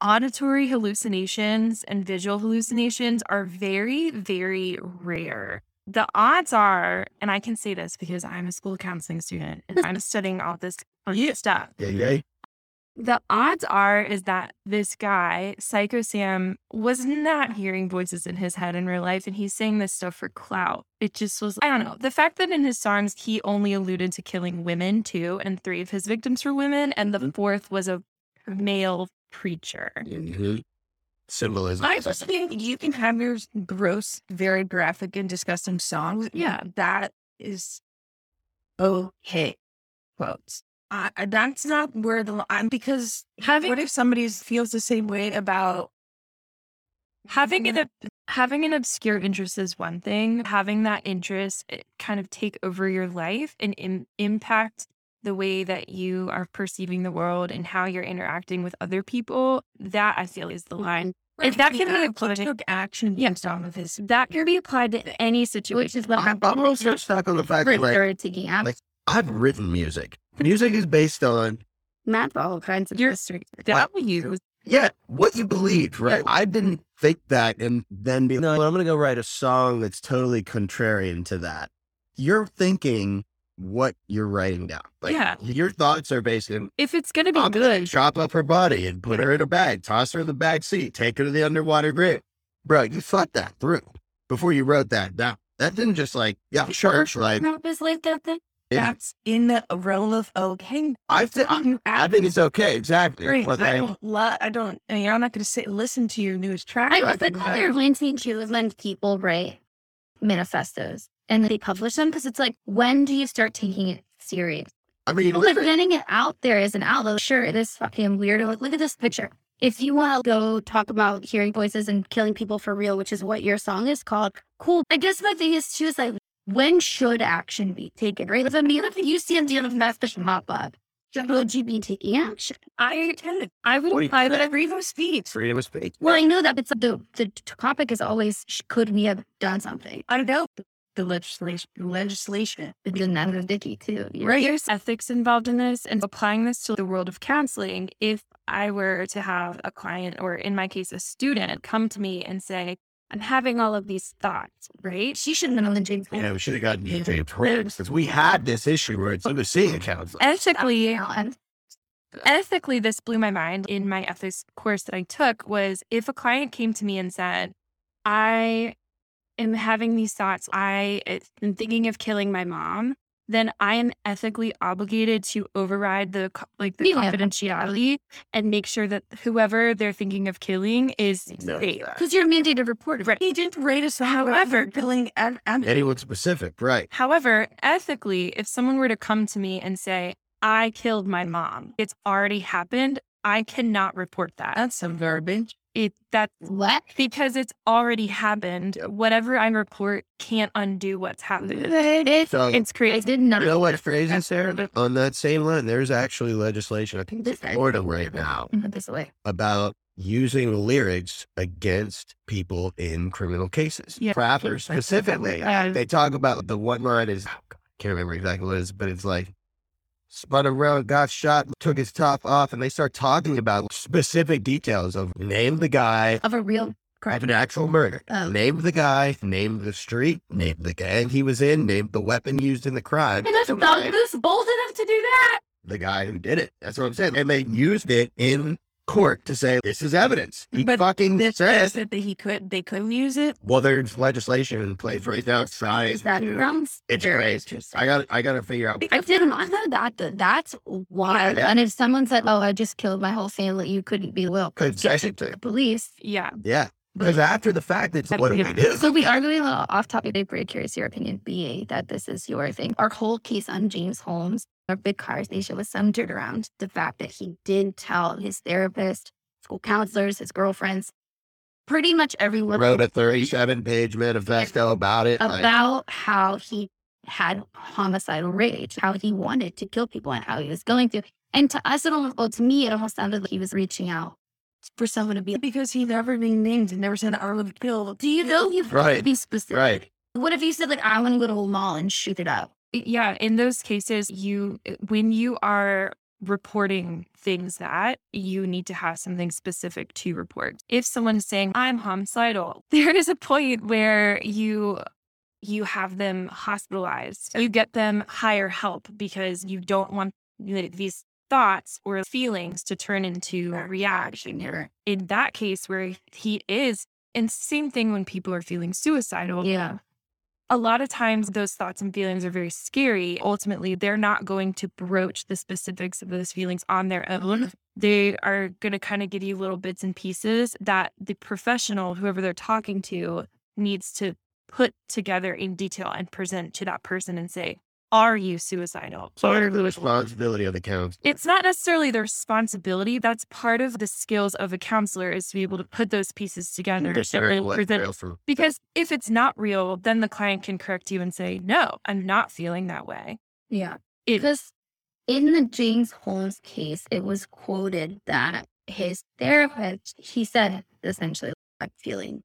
auditory hallucinations and visual hallucinations are very, very rare. The odds are, and I can say this because I'm a school counseling student and I'm studying all this stuff. Yeah, yeah. The odds are is that this guy, Syko Sam, was not hearing voices in his head in real life, and he's saying this stuff for clout. It just was, I don't know. The fact that in his songs he only alluded to killing women too, and three of his victims were women, and the fourth was a male preacher. Mhm. Symbolism. I just think you can have your gross, very graphic and disgusting songs. Yeah, that is okay. Quotes. I, I- that's not where the line because Having what if somebody feels the same way about having an mhm. having an obscure interest is one thing. Having that interest kind of take over your life and Im- impact the way that you are perceiving the world and how you're interacting with other people. That I feel is the mm-hmm. line. And that can be applied. to action Yeah. based off of his That can be applied to any situation which situation. is what I'm I'm also stuck on the fact that like, they're taking out like- I've written music. Music is based on math, all kinds of You're- history. W. yeah what you believed, right? I didn't think that, and then be no. I'm gonna go write a song that's totally contrarian to that. You're thinking what you're writing down. Like, Yeah. your thoughts are based in If it's gonna be I'm gonna good, chop up her body and put her in a bag, toss her in the back seat, take her to the underwater grave. Bro, you thought that through before you wrote that down. That didn't just like, yeah, sure, like Purpose like that thing. Yeah. that's in the realm of okay. I think I, I think it's okay, exactly. Great. But I I- don't, lo- I don't, I mean, I'm not going to sit listen to your newest track. I was like, anything, but- they're linking to is when people write manifestos and they publish them because it's like, when do you start taking it serious? I mean, Like listen, getting it out there as an outlet. Sure, it is fucking weird. Like, look at this picture. If you want to go talk about hearing voices and killing people for real, which is what your song is called, cool. I guess my thing is too is like, when should action be taken? Right? If I mean, if you see a deal of message pop up, should you be taking action? I attended. I would What do apply think? that. freedom of speech. freedom of speech. Well, I know that it's the the topic is always could we have done something? I don't know. The legislation, legislation. It's in that of Dicky too. you? Right. There's ethics involved in this and applying this to the world of counseling. If I were to have a client, or in my case, a student, come to me and say, I'm having all of these thoughts, right? She shouldn't have been on the James. Yeah, we should have gotten you James Rhodes because we had this issue where it's under seeing a counselor. Ethically, ethically, this blew my mind in my ethics course that I took was if a client came to me and said, I am having these thoughts, I uh, am thinking of killing my mom, then I am ethically obligated to override the like the Yeah. confidentiality and make sure that whoever they're thinking of killing is No. safe. Because you're a mandated reporter. Right. He didn't write a song However- about killing and, and Anyone specific, right? However, ethically, if someone were to come to me and say, I killed my mom, it's already happened, I cannot report that. that's some garbage. It that What? because it's already happened. Whatever I report can't undo what's happened. It's, So It's I did not. You know what's crazy, Sarah? On that same line, there's actually legislation, I think it's in Florida right now, mm-hmm, This way. about using lyrics against people in criminal cases. Yeah. Rappers specifically. Yeah. They talk about the one line is, oh, God, I can't remember exactly what it is, but it's like, spun around, got shot, took his top off, and they start talking about specific details of name the guy, Of a real crime, of an actual murder. Oh. Name the guy, name the street, name the gang he was in, name the weapon used in the crime. And that's not who's bold enough to do that. the guy who did it. That's what I'm saying. And they used it in court to say this is evidence. He But fucking This says. that he could they couldn't use it. Well, there's legislation in place right now. It's Is that sounds It's very crazy. I got. I got to figure out. I didn't know that that- that's wild. Yeah. And if someone said, "Oh, I just killed my whole family," you couldn't be well. Could say get to anything. the police. Yeah. Yeah, because after the fact, it's what do we do? So we are going a little off topic. I'm very curious your opinion, BA, that this is your thing. Our whole case on James Holmes, our big conversation was centered around the fact that he did tell his therapist, school counselors, his girlfriends, pretty much everyone Wrote a 37 page manifesto about it. like, about how he had homicidal rage, how he wanted to kill people and how he was going to. And to us, it almost, well, to me, it almost sounded like he was reaching out for someone to be. Because he never been named and never said I would kill. Do you know you Right. be specific? right. What if you said like I want to go to a mall and shoot it up? Yeah. In those cases, you, eh, when you are reporting things that you need to have something specific to report. If someone's saying, I'm homicidal, there is a point where you you have them hospitalized. You get them higher help because you don't want these thoughts or feelings to turn into a reaction. Here. In that case where he is, and same thing when people are feeling suicidal Yeah. a lot of times those thoughts and feelings are very scary. Ultimately, they're not going to broach the specifics of those feelings on their own. They are going to kind of give you little bits and pieces that the professional, whoever they're talking to, needs to put together in detail and present to that person and say, Are you suicidal? So it's the responsibility of the counselor. It's not necessarily the responsibility. That's part of the skills of a counselor is to be able to put those pieces together Discern and present real from- because if it's not real, then the client can correct you and say, no, I'm not feeling that way. Yeah. It- Because in the James Holmes case, it was quoted that his therapist, he said essentially, I'm feeling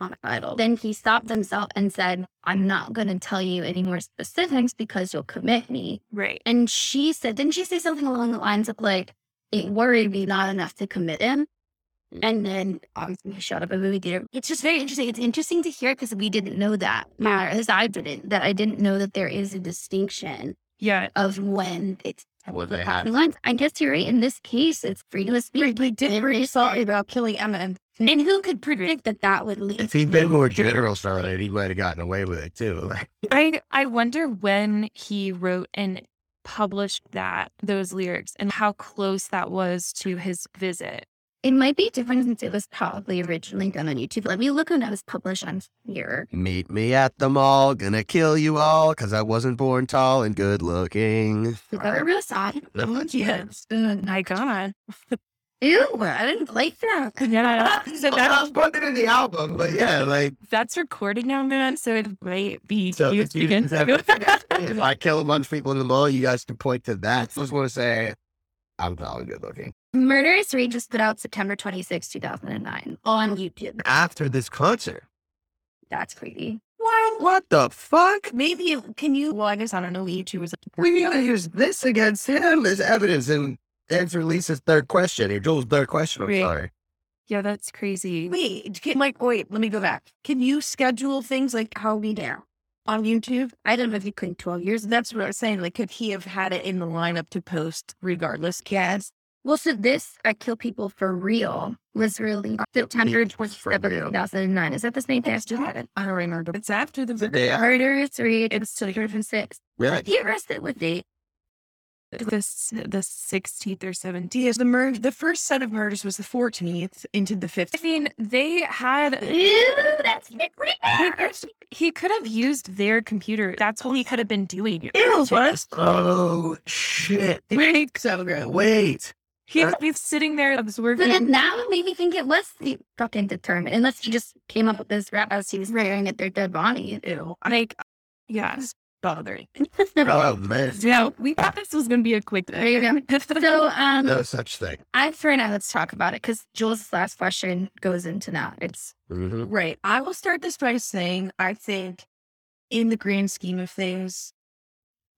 homicidal. Then he stopped himself and said, I'm not going to tell you any more specifics because you'll commit me. Right. And she said, didn't she say something along the lines of like, it worried me not enough to commit him? Mm. And then obviously he shut up and we did it. It's just very interesting. It's interesting to hear because we didn't know that, or as I didn't, that I didn't know that there is a distinction Yeah. of when it's What they crossing have. lines. I guess you're right. In this case, it's freedom of speech. We did very sorry about killing Emma and And who could predict that that would lead If he'd been more general about it, he might have gotten away with it too. Like, I, I wonder when he wrote and published that, those lyrics, and how close that was to his visit. It might be different since it was probably originally done on YouTube. Let me look when it was published on here. Meet me at the mall, gonna kill you all, cause I wasn't born tall and good looking. Is that a real song? Yes. My mm. God. Ew, I didn't like that. Yeah. So I that, was putting it in the album, but yeah, like that's recorded now, man. So it might be So if, you, against you. if I kill a bunch of people in the mall, you guys can point to that. I just want to say, I'm tall and good looking. Murderous Rage was put out September 26, 2009 on YouTube. After this concert, That's creepy. what? What the fuck? maybe can you well I guess I don't know YouTubers We gotta use this against him as evidence and answer Lisa's third question or Joel's third question. I'm Right. sorry. yeah, that's crazy. wait can, like wait let me go back can you schedule things like how we do on YouTube I don't know if you could 12 years. that's what I was saying like could he have had it in the lineup to post regardless Yes. Well, so this I kill people for real was really September For 27, real. 2009. Is that the same day as I don't remember. It's after the Yeah. Murder three. It's still here from six. Really? He arrested with date. The the sixteenth or seventeenth. The mur- the first set of murders was the 14th into the 15th. I mean, they had Ew, that's he could- he could have used their computer. That's what he could have been doing. Oh shit! Wait, So. Wait. he uh, could be sitting there But observing. then now it made me think it was the fucking determined, unless he just came up with this rap as he was staring at their dead body. Ew. Like, It's bothering. Oh man, yeah. We thought this was gonna be a quick. There you go. So, um, no such thing. I for now let's talk about it because Jules' last question goes into that. It's hmm Right. I will start this by saying I think, in the grand scheme of things,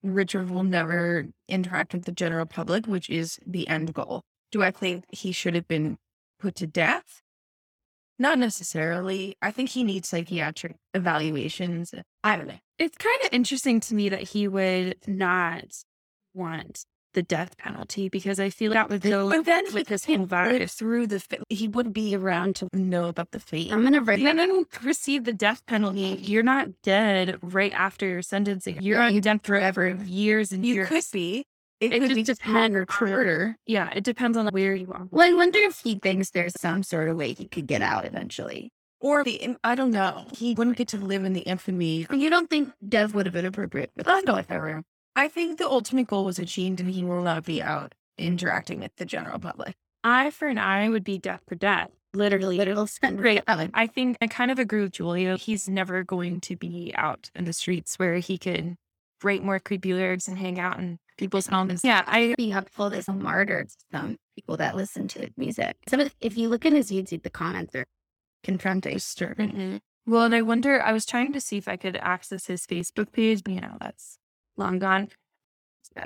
Richard will never interact with the general public, which is the end goal. Do I think he should have been put to death? Not necessarily. I think he needs psychiatric evaluations. I don't know. It's kind of interesting to me that he would not want the death penalty because I feel that would go But then with his virus. through the. fa- He wouldn't be around to know about the fate. I'm gonna write Then receive the death penalty. You're not dead right after your sentencing. You're Yeah, on death forever, years and years. You years. could be. It, It could be just just murder. murder. Yeah, it depends on where you are. Well, I wonder if he thinks there's some sort of way he could get out eventually. Or the. I don't know. He wouldn't get to live in the infamy You don't think death would have been appropriate? But I don't know. I think the ultimate goal was achieved and he will not be out interacting with the general public. Eye for an eye would be death for death. Literally, literal spend Right. Ellen. I think I kind of agree with Julia. He's never going to be out in the streets where he could write more creepy lyrics and hang out in people's homes. Yeah, I Be helpful. There's some martyrs, some people that listen to his music. Some of, if you look at his YouTube, the comments are confronting. Disturbing. Mm-hmm. Well, and I wonder, I was trying to see if I could access his Facebook page, but you know, that's long gone.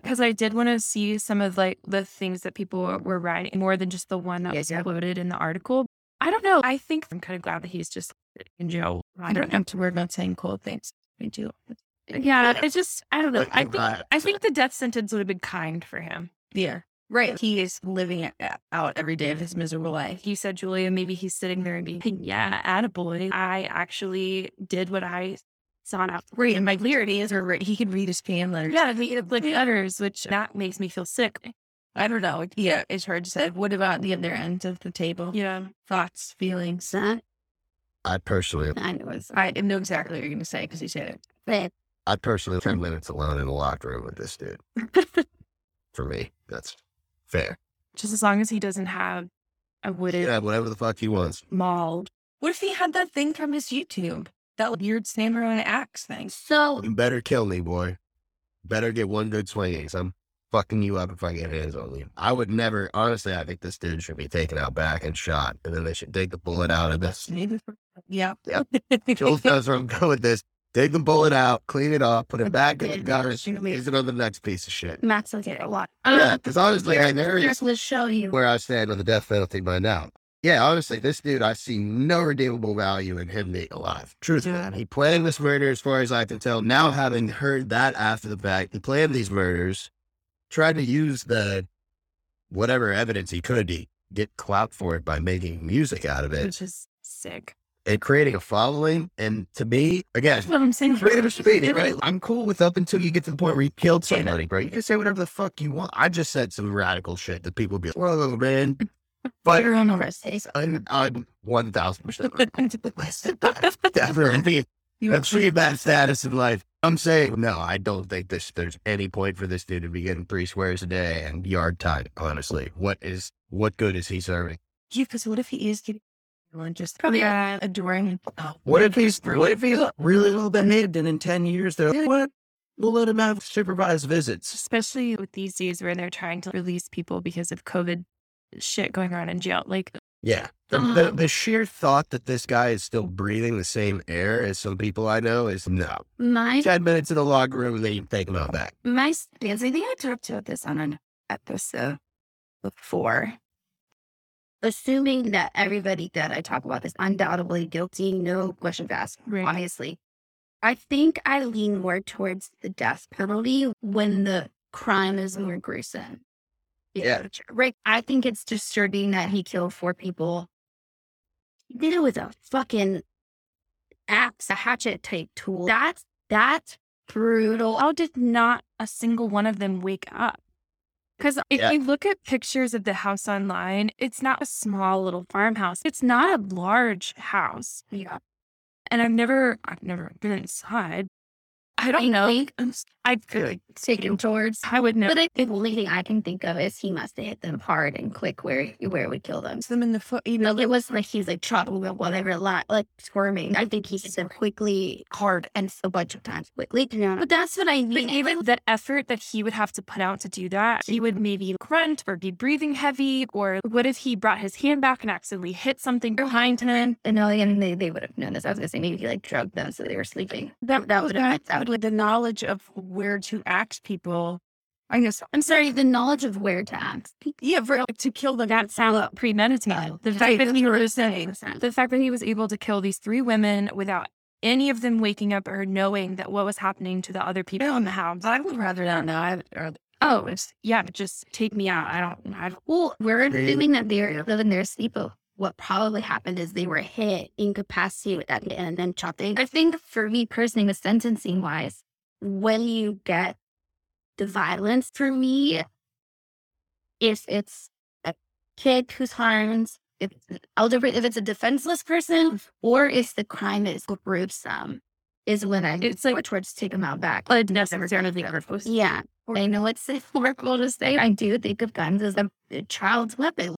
Because I did want to see some of like the things that people were- writing more than just the one that Yes, was yeah. quoted in the article. I don't know. I think I'm kind of glad that he's just in jail. I don't have to worry about saying cold things. I do. Yeah, it's just I don't know. I think I think the death sentence would have been kind for him. Yeah. Right. He is living it uh, out every day of his miserable life. You said, Julia, maybe he's sitting there and being, yeah, attaboy. I actually did what I sought out. Right. And my clarity is, or he could read his fan letters. Yeah, he can like letters, which that makes me feel sick. I don't know. Yeah. It's hard to say. What about the other end of the table? Yeah. Thoughts, feelings. That I personally, I know it's I know exactly what you're going to say because you said it. but I personally, ten minutes alone in a locked room with this dude. For me, that's fair. Just as long as he doesn't have a wooded Yeah, whatever the fuck he wants. mauled. What if he had that thing from his YouTube? That weird samurai axe thing. so You better kill me, boy. Better get one good swing. 'cause I'm fucking you up if I get hands on you. I would never, honestly, I think this dude should be taken out back and shot, and then they should take the bullet out of this. Yeah. Yep. Jules knows where I'm going with this. Take the bullet out, clean it up, put it back in the gutters, use it on the next piece of shit. Max will get a lot. Yeah, because honestly, I Just will show you. where I stand on the death penalty by now. Yeah, honestly, this dude, I see no redeemable value in him being alive. Truthfully, Yeah. he planned this murder as far as I can tell. Now, having heard that after the fact, he planned these murders, tried to use the whatever evidence he could to get clout for it by making music out of it Which is sick. And creating a following. And to me, again, That's what I'm saying. freedom of speech, right? I'm cool with up until you get to the point where you killed somebody, bro. You can say whatever the fuck you want. I just said some radical shit that people be like, whoa, man. But You're on the rest days. I'm, I'm 1000% definitely. That's pretty bad status in life. I'm saying, no, I don't think this, there's any point for this dude to be getting three squares a day and yard time, honestly. What is, what good is he serving? Yeah, because what if he is getting everyone just Yeah. adoring? Oh, What if he's, what if he's really well behaved and in 10 years they're like, what? We'll let him have supervised visits. Especially with these days where they're trying to release people because of COVID shit going on in jail. Like, Yeah. The, the, mm-hmm. the sheer thought that this guy is still breathing the same air as some people I know is no. My 10 minutes in the log room, they you take him out back. my stance. I think I talked about this on an episode before. Assuming that everybody that I talk about is undoubtedly guilty, no question asked. Right. Obviously, I think I lean more towards the death penalty when the crime is more gruesome. Yeah. Right. I think it's disturbing that he killed four people. He did it with a fucking axe, a hatchet type tool. That's that's brutal. How did not a single one of them wake up? Because if Yeah. you look at pictures of the house online, it's not a small little farmhouse. It's not a large house. Yeah. And I've never, I've never been inside. I don't know. think I feel like taken towards. I would know. But I, the only thing I can think of is he must have hit them hard and quick where where it would kill them. It's them in the foot. You No, know, it was like he's like chopping them while they were li- like squirming. I think he hit them quickly, hard, and a bunch of times quickly. Yeah. But that's what I mean. But mean. even that effort that he would have to put out to do that, he would maybe grunt or be breathing heavy. Or what if he brought his hand back and accidentally hit something oh, behind him? And no, and they, they would have known this. I was gonna say maybe he like drugged them so they were sleeping. That that would have that would with the knowledge of where to axe people. I guess. I'm sorry, the knowledge of where to act. Yeah, for, to kill them. That sounds premeditated. The fact that he was saying, the fact that he was able to kill these three women without any of them waking up or knowing that what was happening to the other people in the house. I would rather not know. I, or, Oh, yeah, just take me out. I don't. I don't Well, we're assuming that they're living their sleep. But what probably happened is they were hit, incapacitated, and and then chopped. I think for me personally, the sentencing wise, when you get the violence, for me, if it's a kid who's harmed, if it's an elder, if it's a defenseless person, or if the crime is gruesome, is when I It's like- towards take them out back. unnecessarily gross. Yeah. I know it's horrible to say. I do think of guns as a, a child's weapon.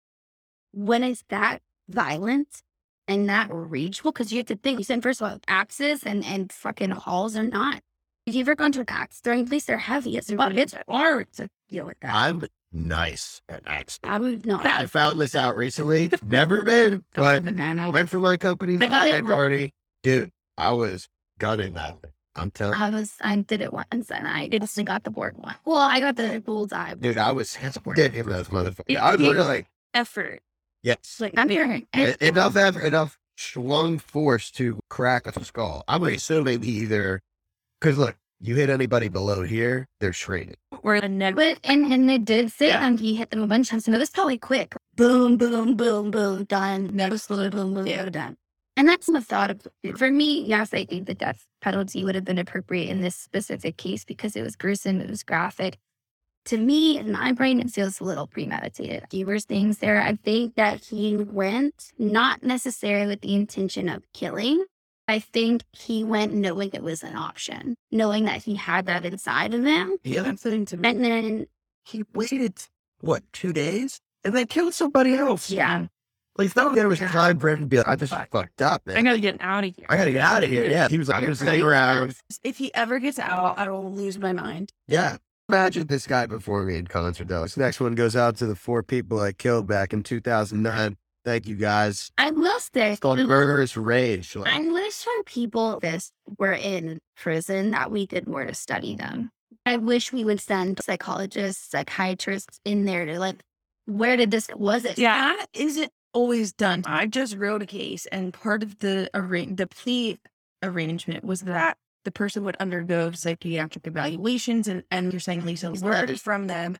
When is that violent and that rageful? Because you have to think, you said, first of all, axes and, and fucking halls are not. If you've ever gone to an axe throwing place, they're heavy. It's, it's hard to deal with that. I'm nice at axe. I would not. I found this out recently. Never been, but I went for my company's They got it birthday party. Dude, I was gunning that thing. I'm telling I was, I did it once and I instantly got the board one. Well, I got the bullseye. Dude, I was dead in those motherfuckers. I was It- literally like, Effort. yes. Like, I'm here. Enough eff- enough swung force to crack a skull. I'm assuming either because look, you hit anybody below here, they're shredded. Or a neg- But and and they did say Yeah. and he hit them a bunch of times. And it was probably quick. Boom, boom, boom, boom, done. Never slow, boom, boom, boom, done. And that's the thought of for me, yes, I think the death penalty would have been appropriate in this specific case because it was gruesome, it was graphic. To me, in my brain, it feels a little premeditated. Viewers things there. I think that he went not necessarily with the intention of killing. I think he went knowing it was an option, knowing that he had that inside of him. Yeah. that's something to me. And then He waited what, two days? And then killed somebody else. Yeah. Like thought there was time for him to be like, I just fucked up, I gotta get out of here. I gotta get out of here. Yeah. He was like, I'm gonna stay around. If he ever gets out, I will lose my mind. Yeah. Imagine this guy before me in concert though. This next one goes out to the four people I killed back in 2009. Thank you guys. I will say, It's called Murderous Rage. Like, I wish when people this were in prison that we did more to study them. I wish we would send psychologists, psychiatrists in there to like, where did this, was it? Yeah. That isn't always done. I just wrote a case, and part of the arra- the plea arrangement was that the person would undergo psychiatric evaluations, and, and you're saying, Lisa, learn from them,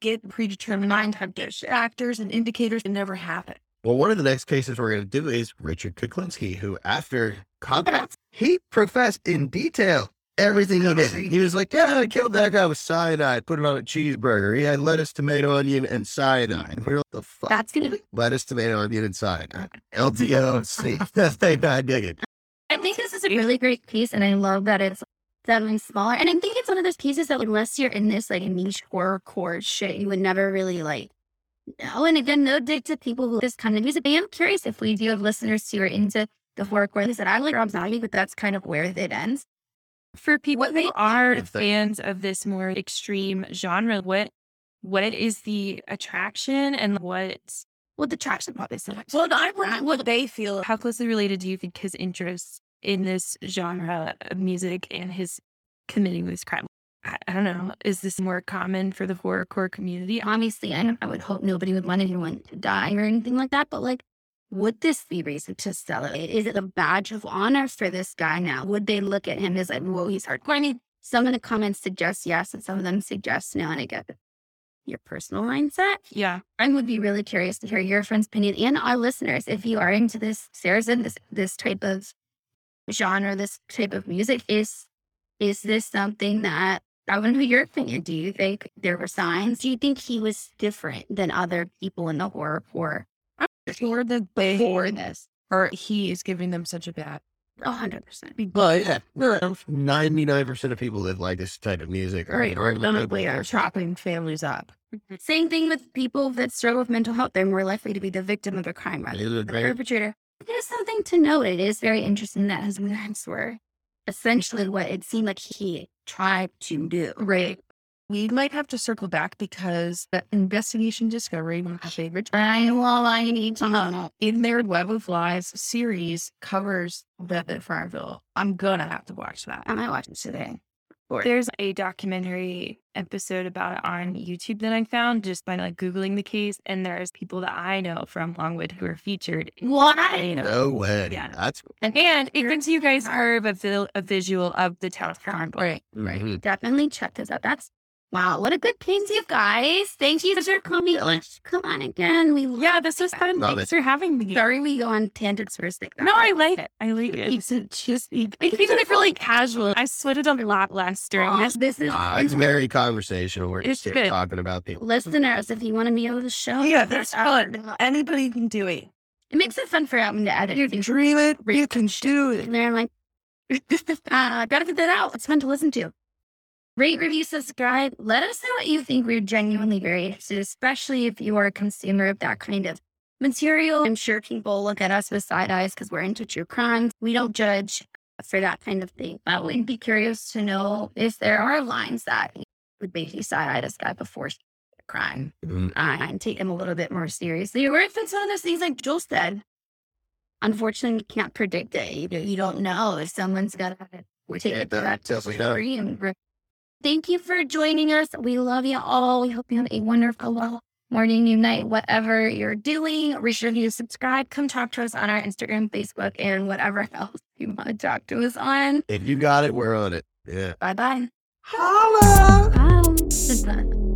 get predetermined factors and indicators, and never happen. Well, one of the next cases we're going to do is Richard Kuklinski, who, after combat, he professed in detail everything he did. He was like, "Yeah, I killed that guy with cyanide. Put it on a cheeseburger. He had lettuce, tomato, onion, and cyanide." We were like, "The fuck? That's going to be, lettuce, tomato, onion, and cyanide? LTOC. That's they not digging." I think this is a really great piece. And I love that it's seven smaller. And I think it's one of those pieces that unless you're in this like niche horrorcore shit, you would never really like know. And again, no dig to people who this kind of music. I am curious if we do have listeners who are into the horrorcore. They said, I like Rob Zombie, but that's kind of where it ends. For people What they- who are If fans of this more extreme genre, what what is the attraction and what Well, the traction probably so much. Well, I want what they feel. how closely related do you think his interests in this genre of music and his committing this crime? I, don't know. Is this more common for the horrorcore community? obviously, I, I would hope nobody would want anyone to die or anything like that. But like, would this be reason to celebrate? Is it a badge of honor for this guy now? Would they look at him as like, whoa, he's hardcore? I mean, some of the comments suggest yes, and some of them suggest no. And I get your personal mindset. Yeah. I would be really curious to hear your friend's opinion and our listeners if you are into this, Saracen, this this type of genre, this type of music. Is is this something that I want to know your opinion? Do you think there were signs? Do you think he was different than other people in the horror or Or the before this? or he is giving them such a bad. A hundred percent. Well, yeah, ninety-nine percent of people that like this type of music are Right. Or are- they are chopping families up. Mm-hmm. Same thing with people that struggle with mental health. They're more likely to be the victim of a crime rather than the great- perpetrator. There's something to note. It is very interesting that his parents were essentially what it seemed like he tried to do. Right. We might have to circle back because the investigation discovery, one of my favorite I well, I need to um, know. in their Web of Lies series covers Beth at Farmville. I'm gonna have to watch that. I might watch it today. There's a documentary episode about it on YouTube that I found just by like Googling the case. And there's people that I know from Longwood who are featured. You know, No way. Yeah. That's and it gives you guys of a, a visual of the town Farmville. Right. mhm. Definitely check this out. That's wow. What a good piece, you guys. Thank you for coming. Come on again. We Yeah, this was fun. Love Thanks for having me. Sorry we go on tangents for a second. No, I like it. I like it. It's just It keeps it really casual. I sweated a lot less during this. this is Uh, it's very conversational. We're It's just good. talking about people. listeners. If you want to be on the show, Yeah, that's fun. Anybody can do it. It makes it fun for Adam to edit. You can dream it. You can do it. And they're like, uh, gotta get that out. It's fun to listen to. Rate, review, subscribe. Let us know what you think. We're genuinely very interested, especially if you are a consumer of that kind of material. I'm sure people look at us with side eyes because we're into true crime. We don't judge for that kind of thing. But we'd be curious to know if there are lines that would make you side eye this guy before a crime Mhm. uh, and take him a little bit more seriously. Or if it's one of those things like Joel said, unfortunately, you can't predict it. You, don't- you don't know if someone's got to We take it to that Definitely not. Extreme. Thank you for joining us. We love you all. We hope you have a wonderful morning, new night, whatever you're doing. Be sure to subscribe. Come talk to us on our Instagram, Facebook, and whatever else you want to talk to us on. If you got it, we're on it. Yeah. Bye bye. Holla! Bye.